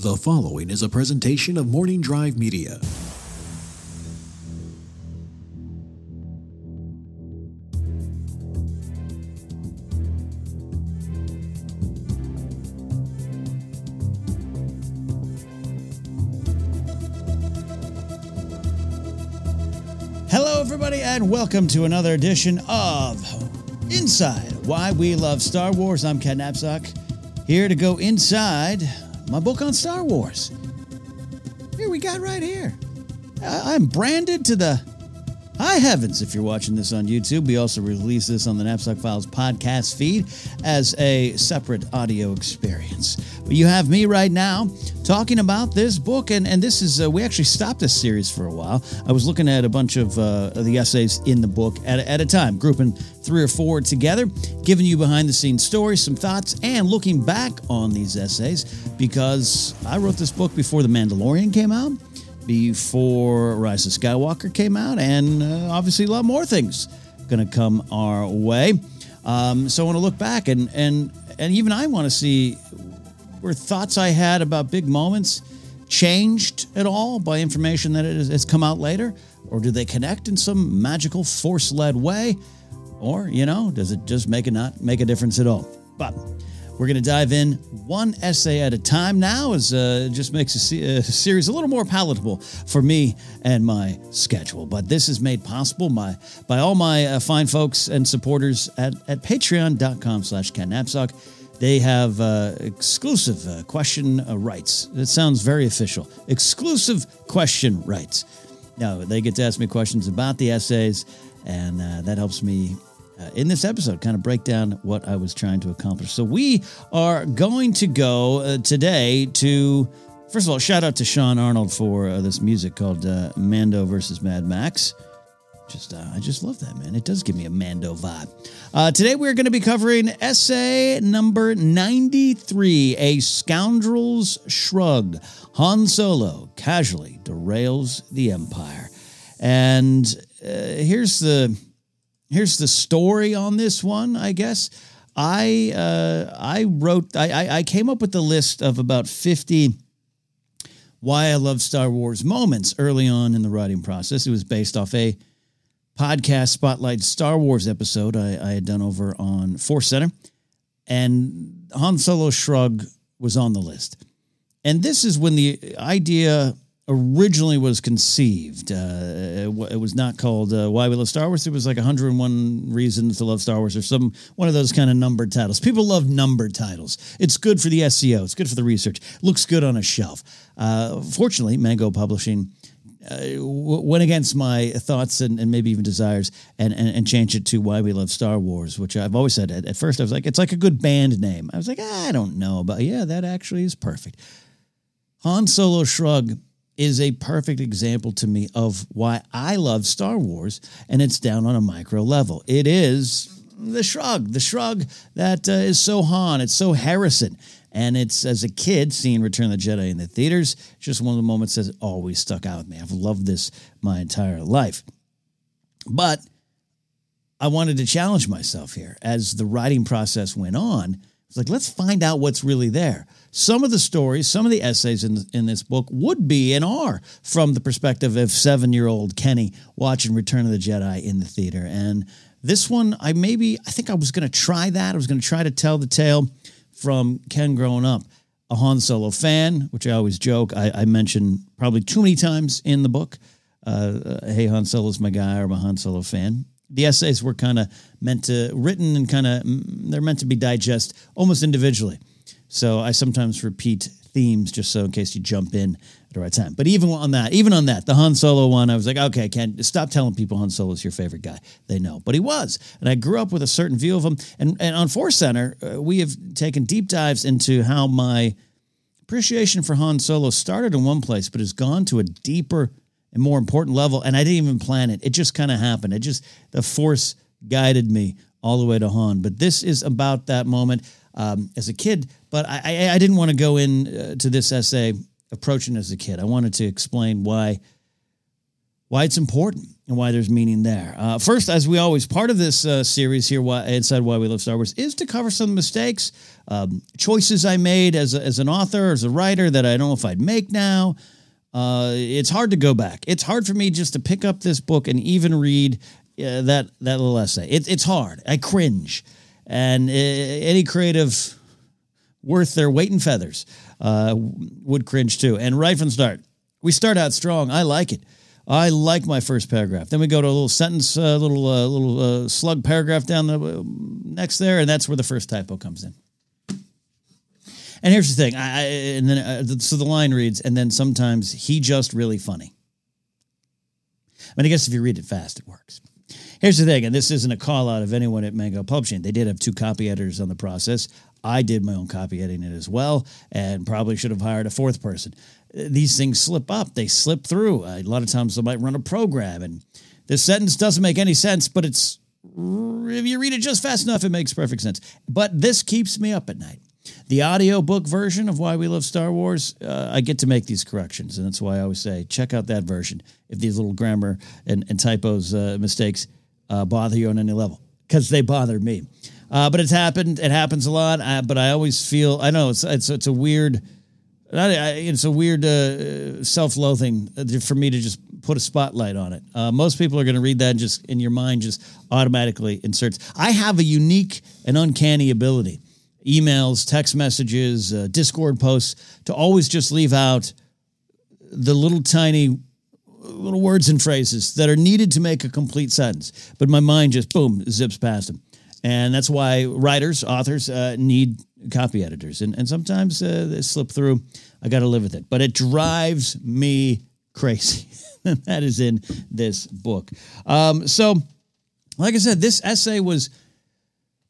The following is a presentation of Morning Drive Media. Hello, everybody, and welcome to another edition of Inside Why We Love Star Wars. I'm Ken Napzok, here to go inside my book on Star Wars. Here we got right here. I'm branded to the high heavens if you're watching this on YouTube. We also release this on the Knapsack Files podcast feed as a separate audio experience. But you have me right now talking about this book, and, and this is, uh, we actually stopped this series for a while. I was looking at a bunch of, uh, the essays in the book at, at a time, grouping three or four together, giving you behind the scenes stories, some thoughts, and looking back on these essays because I wrote this book before The Mandalorian came out before Rise of Skywalker came out, and uh, obviously a lot more things going to come our way. Um, so I want to look back and and and even I want to see where thoughts I had about big moments changed at all by information that has come out later, or do they connect in some magical force-led way, or you know, does it just make it not make a difference at all? But we're going to dive in one essay at a time now, as uh, it just makes a, a series a little more palatable for me and my schedule. But this is made possible by, by all my uh, fine folks and supporters at, at patreon.com slash Ken Napzok. They have uh, exclusive uh, question uh, rights. It sounds very official. Exclusive question rights. Now, they get to ask me questions about the essays, and uh, that helps me uh, in this episode kind of break down what I was trying to accomplish. So we are going to go uh, today to first of all shout out to Sean Arnold for uh, this music called uh, Mando versus Mad Max. Just uh, I just love that man. It does give me a Mando vibe. Today we're going to be covering essay number 93, A Scoundrel's Shrug. Han Solo casually derails the Empire. And here's the here's the story on this one i guess. I uh, i wrote I, I came up with the list of about 50 why i love star wars moments early on in the writing process. It was based off a podcast spotlight star wars episode i, I had done over on force center and han solo shrug was on the list. And this is when the idea originally was conceived. Uh, it, it was not called uh, "Why We Love Star Wars." It was like 101 Reasons to Love Star Wars, or some one of those kind of numbered titles. People love numbered titles. It's good for the SEO. It's good for the research. Looks good on a shelf. Uh, fortunately, Mango Publishing. Uh, went against my thoughts and, and maybe even desires and, and, and changed it to why we love Star Wars, which I've always said at, at first I was like, it's like a good band name. I was like, I don't know, but yeah, that actually is perfect. Han Solo Shrug is a perfect example to me of why I love Star Wars, and it's down on a micro level. It is the shrug, the shrug that uh, is so Han, it's so Harrison. And it's as a kid seeing Return of the Jedi in the theaters, just one of the moments that always stuck out with me. I've loved this my entire life. But I wanted to challenge myself here as the writing process went on. It's like, let's find out what's really there. Some of the stories, some of the essays in, in this book would be and are from the perspective of seven year old Kenny watching Return of the Jedi in the theater. And this one, I maybe, I think I was going to try that. I was going to try to tell the tale from Ken growing up, a Han Solo fan, which I always joke. I, I mention probably too many times in the book. Uh, hey, Han Solo's my guy, or I'm a Han Solo fan the essays were kind of meant to written and kind of they're meant to be digest almost individually so i sometimes repeat themes just so in case you jump in at the right time but even on that even on that the han solo one i was like okay I can't stop telling people han solo's your favorite guy they know but he was and i grew up with a certain view of him and, and on force center uh, we have taken deep dives into how my appreciation for Han Solo started in one place, but has gone to a deeper and more important level. And I didn't even plan it. It just kind of happened. It just, the force guided me all the way to Han. But this is about that moment um, as a kid. But I, I, I didn't want to go in uh, this essay approaching as a kid. I wanted to explain why why it's important and why there's meaning there. Uh, first, as we always, part of this uh, series here, why, inside Why We Love Star Wars, is to cover some mistakes, um, choices I made as, a, as an author, as a writer that I don't know if I'd make now. Uh, it's hard to go back. It's hard for me just to pick up this book and even read uh, that that little essay. It, it's hard. I cringe, and any creative worth their weight in feathers uh, would cringe too. And right from start, we start out strong. I like it. I like my first paragraph. Then we go to a little sentence, a uh, little uh, little uh, slug paragraph down the uh, next there, and that's where the first typo comes in. And here's the thing, I, and then uh, so the line reads, and then sometimes he just really funny. I mean, I guess if you read it fast, it works. Here's the thing, and this isn't a call out of anyone at Mango Publishing. They did have two copy editors on the process. I did my own copy editing it as well, and probably should have hired a fourth person these things slip up. They slip through. A lot of times they might run a program and this sentence doesn't make any sense, but it's if you read it just fast enough, it makes perfect sense. But this keeps me up at night. The audiobook version of Why We Love Star Wars, uh, I get to make these corrections. And that's why I always say, check out that version if these little grammar and, and typos, uh, mistakes uh, bother you on any level, because they bother me. Uh, but it's happened. It happens a lot. Uh, but I always feel, I know it's, it's, it's a weird not it's a weird uh, self-loathing uh, for me to just put a spotlight on it. Uh, most people are going to read that and just in your mind just automatically inserts. I have a unique and uncanny ability, emails, text messages, uh, Discord posts, to always just leave out the little tiny little words and phrases that are needed to make a complete sentence. But my mind just boom zips past them, and that's why writers, authors uh, need copy editors, and and sometimes uh, they slip through. I got to live with it, but it drives me crazy. that is in this book. Um, so, like I said, this essay was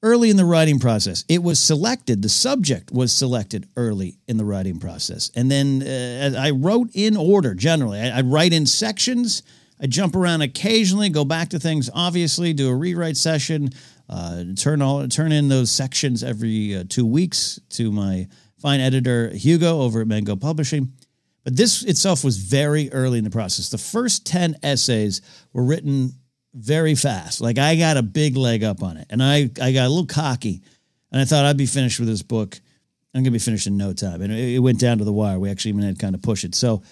early in the writing process. It was selected. The subject was selected early in the writing process, and then uh, I wrote in order. Generally, I, I write in sections. I jump around occasionally, go back to things, obviously, do a rewrite session, uh, turn all turn in those sections every uh, two weeks to my fine editor Hugo over at Mango Publishing. But this itself was very early in the process. The first ten essays were written very fast. Like I got a big leg up on it, and I I got a little cocky, and I thought I'd be finished with this book. I'm gonna be finished in no time, and it, it went down to the wire. We actually even had to kind of push it. So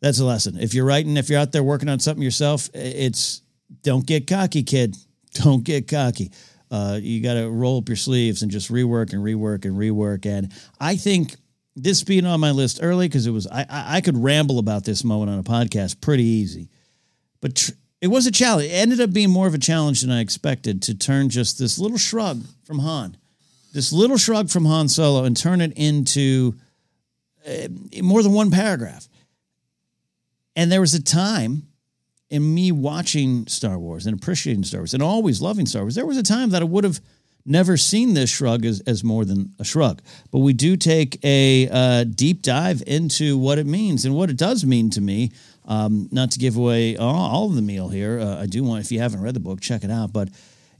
that's a lesson. If you're writing, if you're out there working on something yourself, it's don't get cocky, kid. Don't get cocky. Uh, you got to roll up your sleeves and just rework and rework and rework. And I think this being on my list early because it was I, I could ramble about this moment on a podcast pretty easy, but tr- it was a challenge. It ended up being more of a challenge than I expected to turn just this little shrug from Han, this little shrug from Han Solo, and turn it into uh, more than one paragraph. And there was a time in me watching Star Wars and appreciating Star Wars and always loving Star Wars, there was a time that I would have never seen this shrug as, as more than a shrug. But we do take a uh, deep dive into what it means and what it does mean to me. Um, not to give away all, of the meal here. Uh, I do want, if you haven't read the book, check it out. But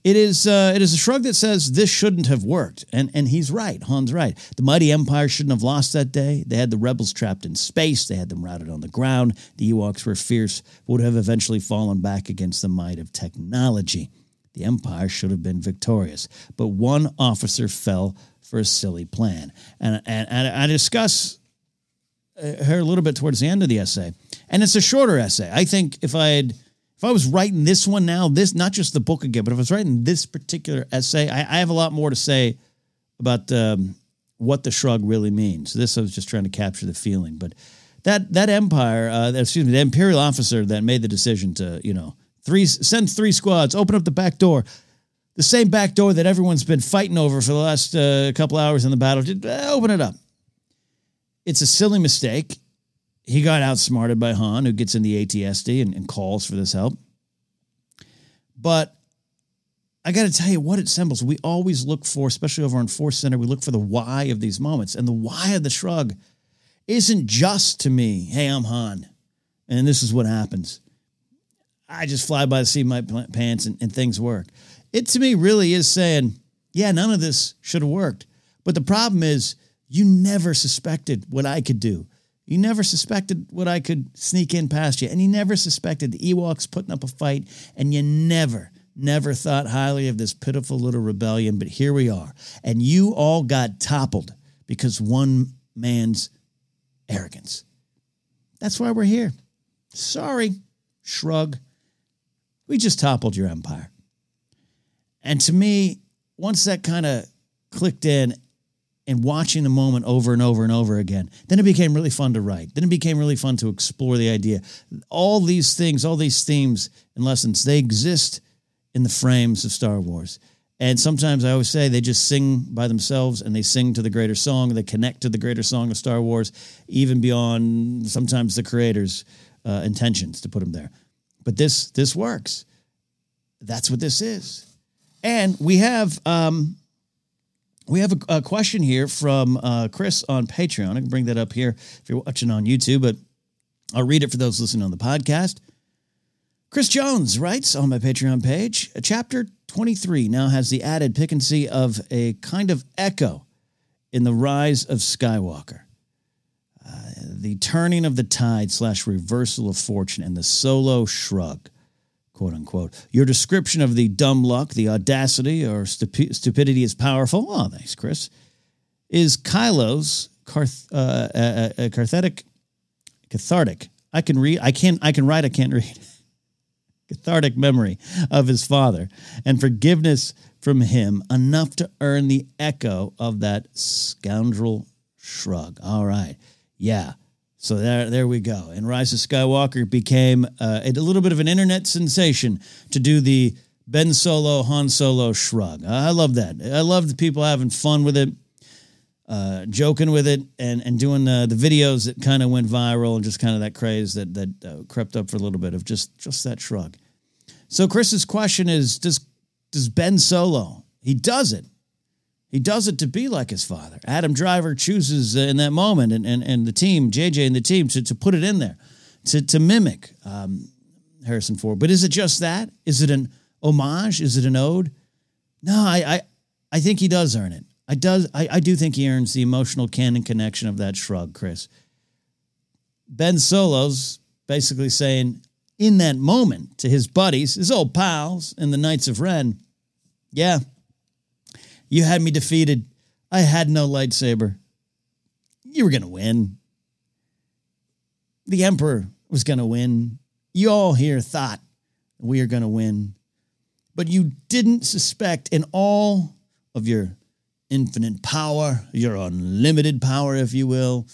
it is uh, it is a shrug that says this shouldn't have worked, and and he's right. Han's right. The mighty empire shouldn't have lost that day. They had the rebels trapped in space. They had them routed on the ground. The Ewoks were fierce, would have eventually fallen back against the might of technology. The empire should have been victorious, but one officer fell for a silly plan, and and, and I discuss her a little bit towards the end of the essay, and it's a shorter essay. I think if I had if I was writing this one now, this not just the book again, but if I was writing this particular essay, I, I have a lot more to say about um, what the shrug really means. This I was just trying to capture the feeling, but that that empire, uh, excuse me, the imperial officer that made the decision to you know three send three squads, open up the back door, the same back door that everyone's been fighting over for the last uh, couple hours in the battle. Just, uh, open it up. It's a silly mistake he got outsmarted by Han, who gets in the AT-ST and, and calls for this help. But I got to tell you what it symbols. We always look for, especially over on Force Center, we look for the why of these moments. And the why of the shrug isn't just to me, hey, I'm Han, and this is what happens. I just fly by the seat of my pants and, and things work. It to me really is saying, yeah, none of this should have worked. But the problem is, you never suspected what I could do. You never suspected what I could sneak in past you. And you never suspected the Ewoks putting up a fight. And you never, never thought highly of this pitiful little rebellion. But here we are. And you all got toppled because one man's arrogance. That's why we're here. Sorry. Shrug. We just toppled your empire. And to me, once that kind of clicked in and watching the moment over and over and over again, then it became really fun to write. Then it became really fun to explore the idea. All these things, all these themes and lessons, they exist in the frames of Star Wars. And sometimes I always say they just sing by themselves and they sing to the greater song. They connect to the greater song of Star Wars, even beyond sometimes the creator's uh, intentions to put them there. But this this works. That's what this is. And we have um, we have a, a question here from uh, Chris on Patreon. I can bring that up here if you're watching on YouTube, but I'll read it for those listening on the podcast. Chris Jones writes on my Patreon page, chapter 23 now has the added piquancy of a kind of echo in the rise of Skywalker. Uh, the turning of the tide slash reversal of fortune and the solo shrug quote unquote. Your description of the dumb luck, the audacity, or stupi- stupidity is powerful. Oh, thanks, Chris. Is Kylo's carth- uh, uh, uh, uh, cathartic, cathartic. I can read. I can. I can write. I can't read. cathartic memory of his father and forgiveness from him enough to earn the echo of that scoundrel shrug. All right. Yeah. So there, there we go. And Rise of Skywalker became uh, a little bit of an internet sensation to do the Ben Solo, Han Solo shrug. I love that. I love the people having fun with it, uh, joking with it, and and doing the, the videos that kind of went viral and just kind of that craze that that uh, crept up for a little bit of just just that shrug. So Chris's question is: Does does Ben Solo? He does it he does it to be like his father. Adam Driver chooses in that moment, and, and, and the team, JJ and the team, to, to put it in there, to, to mimic um, Harrison Ford. But is it just that? Is it an homage? Is it an ode? No, I, I, I think he does earn it. I does I, I do think he earns the emotional canon connection of that shrug, Chris. Ben Solo's basically saying in that moment to his buddies, his old pals in the Knights of Ren, yeah, you had me defeated. I had no lightsaber. You were going to win. The Emperor was going to win. You all here thought we are going to win. But you didn't suspect in all of your infinite power, your unlimited power, if you will,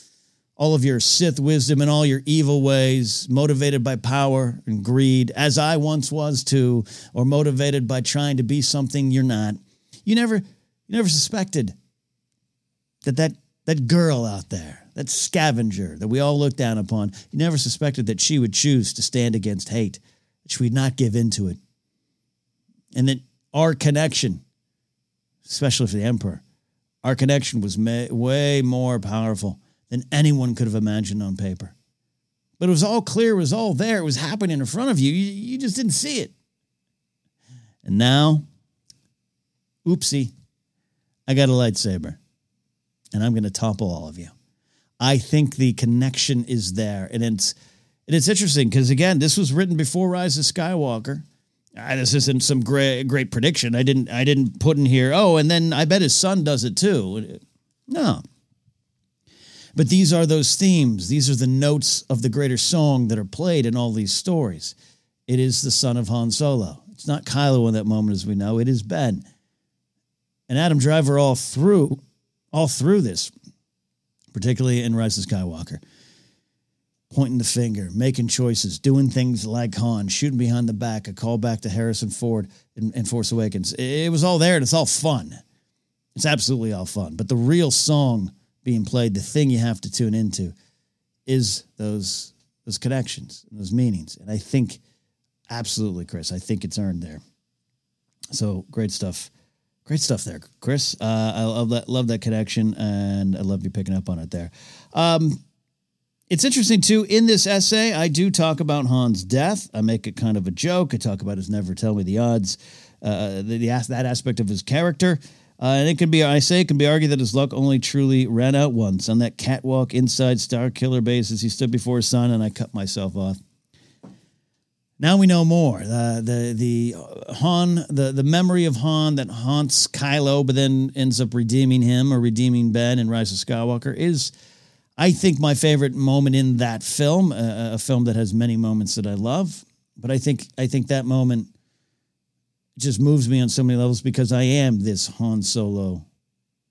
all of your Sith wisdom and all your evil ways, motivated by power and greed, as I once was too, or motivated by trying to be something you're not. You never you never suspected that that, that girl out there, that scavenger that we all look down upon, you never suspected that she would choose to stand against hate, that she would not give in to it. And that our connection, especially for the emperor, our connection was may, way more powerful than anyone could have imagined on paper. But it was all clear, it was all there, it was happening in front of you. You, you just didn't see it. And now, oopsie, I got a lightsaber and I'm going to topple all of you. I think the connection is there. And it's, and it's interesting because, again, this was written before Rise of Skywalker. Uh, this isn't some great, great prediction. I didn't, I didn't put in here, oh, and then I bet his son does it too. No. But these are those themes. These are the notes of the greater song that are played in all these stories. It is the son of Han Solo. It's not Kylo in that moment, as we know. It is Ben and Adam Driver all through all through this, particularly in Rise of Skywalker. Pointing the finger, making choices, doing things like Han, shooting behind the back, a call back to Harrison Ford in, in Force Awakens. It was all there and it's all fun. It's absolutely all fun. But the real song being played, the thing you have to tune into, is those those connections and those meanings. And I think absolutely, Chris, I think it's earned there. So great stuff. Great stuff there, Chris. Uh, I love that. Love that connection, and I love you picking up on it there. Um, it's interesting too. In this essay, I do talk about Han's death. I make it kind of a joke. I talk about his never tell me the odds, uh, the, the that aspect of his character. Uh, and it can be, I say, it can be argued that his luck only truly ran out once on that catwalk inside Starkiller base as he stood before his son, and I cut myself off. Now we know more. The the the Han, the the memory of Han that haunts Kylo, but then ends up redeeming him or redeeming Ben in Rise of Skywalker is I think my favorite moment in that film, uh, a film that has many moments that I love, but I think I think that moment just moves me on so many levels because I am this Han Solo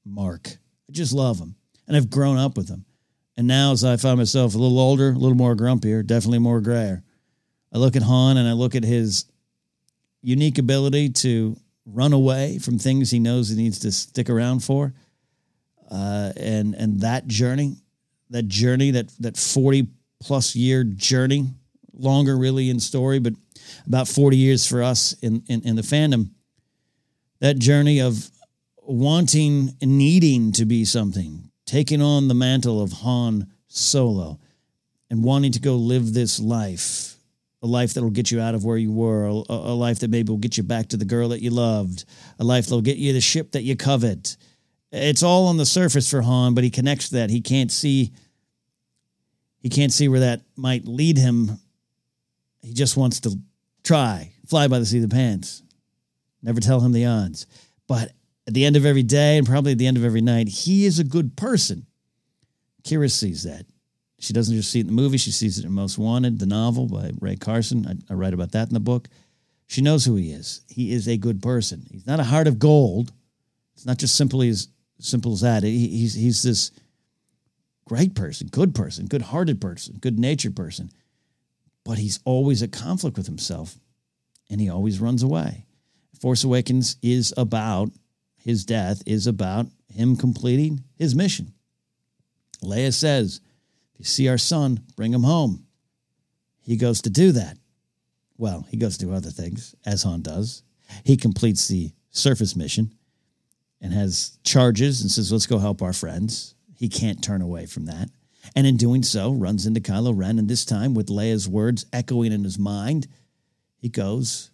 mark. I just love him, and I've grown up with him. And now, as I find myself a little older, a little more grumpier, definitely more grayer, I look at Han and I look at his unique ability to run away from things he knows he needs to stick around for, uh, and and that journey that journey, that that 40 plus year journey, longer really in story, but about 40 years for us in, in, in the fandom. That journey of wanting and needing to be something, taking on the mantle of Han Solo, and wanting to go live this life, a life that'll get you out of where you were, a, a life that maybe will get you back to the girl that you loved, a life that'll get you the ship that you covet. It's all on the surface for Han, but he connects that. He can't see he can't see where that might lead him. He just wants to try, fly by the seat of the pants. Never tell him the odds. But at the end of every day and probably at the end of every night, he is a good person. Qi'ra sees that. She doesn't just see it in the movie, she sees it in Most Wanted, the novel by Rae Carson. I, I write about that in the book. She knows who he is. He is a good person. He's not a heart of gold. It's not just simply as simple as that. He, he's, he's this great person, good person, good hearted person, good natured person. But he's always at conflict with himself and he always runs away. Force Awakens is about his death, is about him completing his mission. Leia says, If you see our son, bring him home. He goes to do that. Well, he goes to do other things, as Han does. He completes the surface mission and has charges and says, Let's go help our friends. He can't turn away from that. And in doing so, runs into Kylo Ren, and this time with Leia's words echoing in his mind, he goes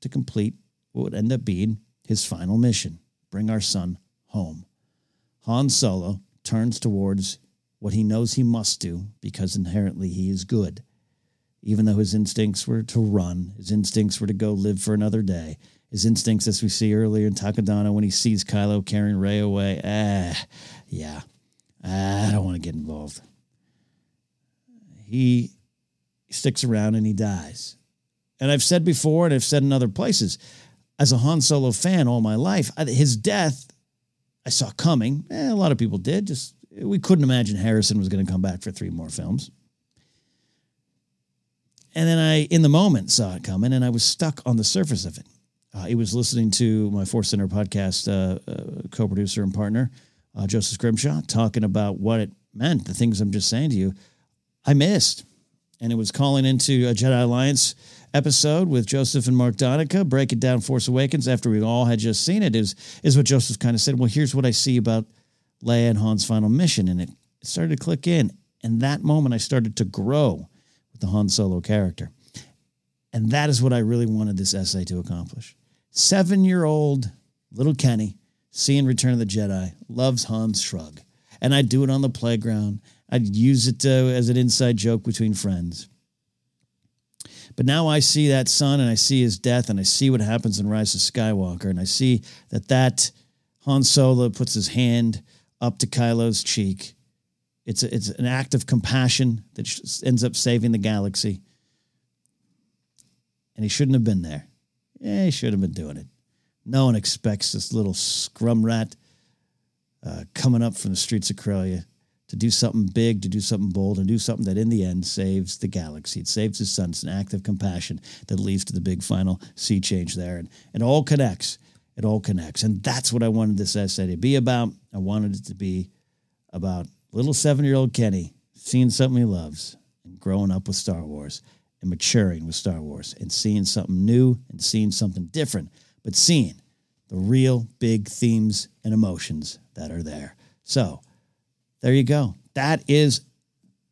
to complete what would end up being his final mission bring our son home. Han Solo turns towards what he knows he must do because inherently he is good. Even though his instincts were to run, his instincts were to go live for another day, his instincts, as we see earlier in Takodana when he sees Kylo carrying Rey away. Ah, yeah, I don't want to get involved. He sticks around and he dies. And I've said before, and I've said in other places, as a Han Solo fan all my life, his death I saw coming. Eh, a lot of people did. Just we couldn't imagine Harrison was going to come back for three more films. And then I, in the moment, saw it coming, and I was stuck on the surface of it. Uh, he was listening to my Force Center podcast uh, uh, co-producer and partner, uh, Joseph Grimshaw, talking about what it meant, the things I'm just saying to you. I missed, and it was calling into a Jedi Alliance episode with Joseph and Mark Donica, breaking down Force Awakens after we all had just seen it. Is is what Joseph kind of said. Well, here's what I see about Leia and Han's final mission, and it started to click in. And that moment, I started to grow with the Han Solo character. And that is what I really wanted this essay to accomplish. Seven year old little Kenny, seeing Return of the Jedi, loves Han's shrug. And I'd do it on the playground. I'd use it uh, as an inside joke between friends. But now I see that son and I see his death and I see what happens in Rise of Skywalker and I see that that Han Solo puts his hand up to Kylo's cheek. It's, a, it's an act of compassion that ends up saving the galaxy. And he shouldn't have been there. Yeah, he should have been doing it. No one expects this little scrum rat uh, coming up from the streets of Corellia to do something big, to do something bold, and do something that in the end saves the galaxy. It saves his son. It's an act of compassion that leads to the big final sea change there. And it all connects. It all connects. And that's what I wanted this essay to be about. I wanted it to be about little seven year old Kenny seeing something he loves and growing up with Star Wars and maturing with Star Wars and seeing something new and seeing something different, but seeing the real big themes and emotions that are there. So there you go. That is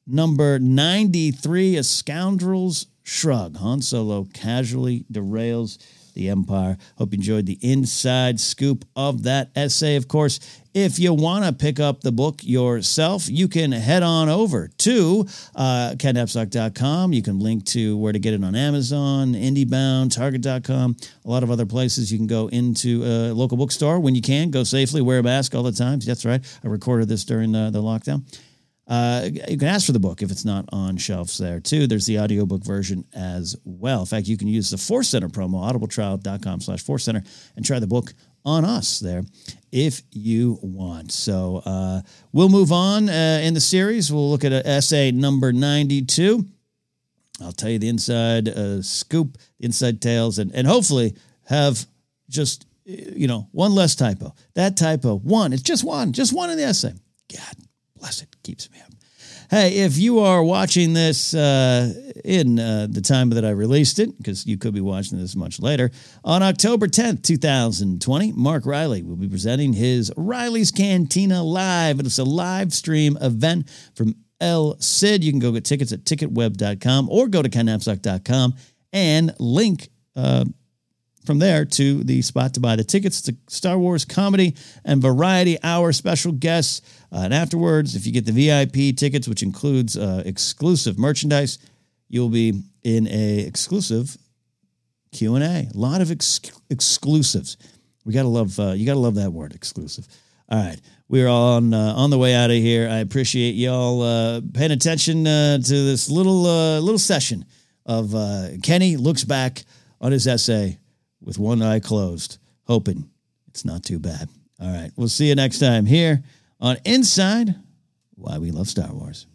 number 93 A Scoundrel's Shrug. Han Solo casually derails the Empire. Hope you enjoyed the inside scoop of that essay. Of course, if you want to pick up the book yourself, you can head on over to uh. You can link to where to get it on Amazon, IndieBound, Target.com, a lot of other places. You can go into a local bookstore when you can. Go safely, wear a mask all the time. That's right. I recorded this during the, the lockdown. Uh, you can ask for the book if it's not on shelves there too. There's the audiobook version as well. In fact, you can use the Force Center promo, audibletrial.com slash Force Center, and try the book on us there if you want. So uh, we'll move on uh, in the series. We'll look at essay number 92. I'll tell you the inside uh, scoop, inside tales, and, and hopefully have just, you know, one less typo. That typo, one, it's just one, just one in the essay. God bless it, keeps me up. Hey, if you are watching this uh, in uh, the time that I released it, because you could be watching this much later, on October 10th, 2020, Mark Riley will be presenting his Riley's Cantina Live. It's a live stream event from El Cid. You can go get tickets at ticketweb.com or go to kennapzok.com and link uh, from there to the spot to buy the tickets to Star Wars comedy and variety hour special guests. Uh, and afterwards, if you get the VIP tickets, which includes uh, exclusive merchandise, you'll be in a exclusive Q and A. A lot of ex- exclusives. We gotta love. Uh, you gotta love that word, exclusive. All right, we're on uh, on the way out of here. I appreciate y'all uh, paying attention uh, to this little little session of Kenny looks back on his essay with one eye closed, hoping it's not too bad. All right, we'll see you next time here on Inside Why We Love Star Wars.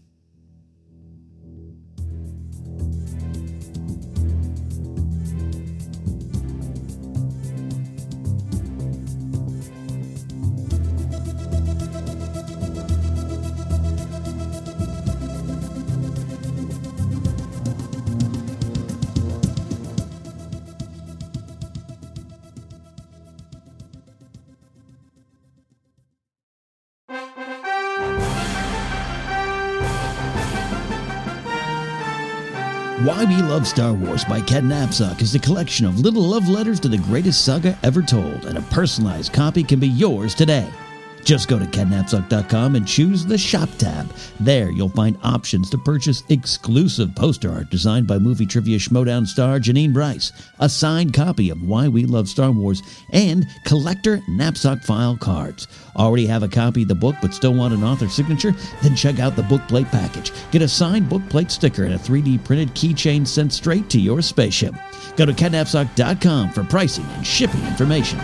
Why We Love Star Wars by Ken Napzok is a collection of little love letters to the greatest saga ever told, and a personalized copy can be yours today. Just go to kennapzok.com and choose the Shop tab. There, you'll find options to purchase exclusive poster art designed by movie trivia Schmoedown star Janine Bryce, a signed copy of Why We Love Star Wars, and collector knapsack file cards. Already have a copy of the book but still want an author signature? Then check out the book plate package. Get a signed book plate sticker and a 3D printed keychain sent straight to your spaceship. Go to kennapzok.com for pricing and shipping information.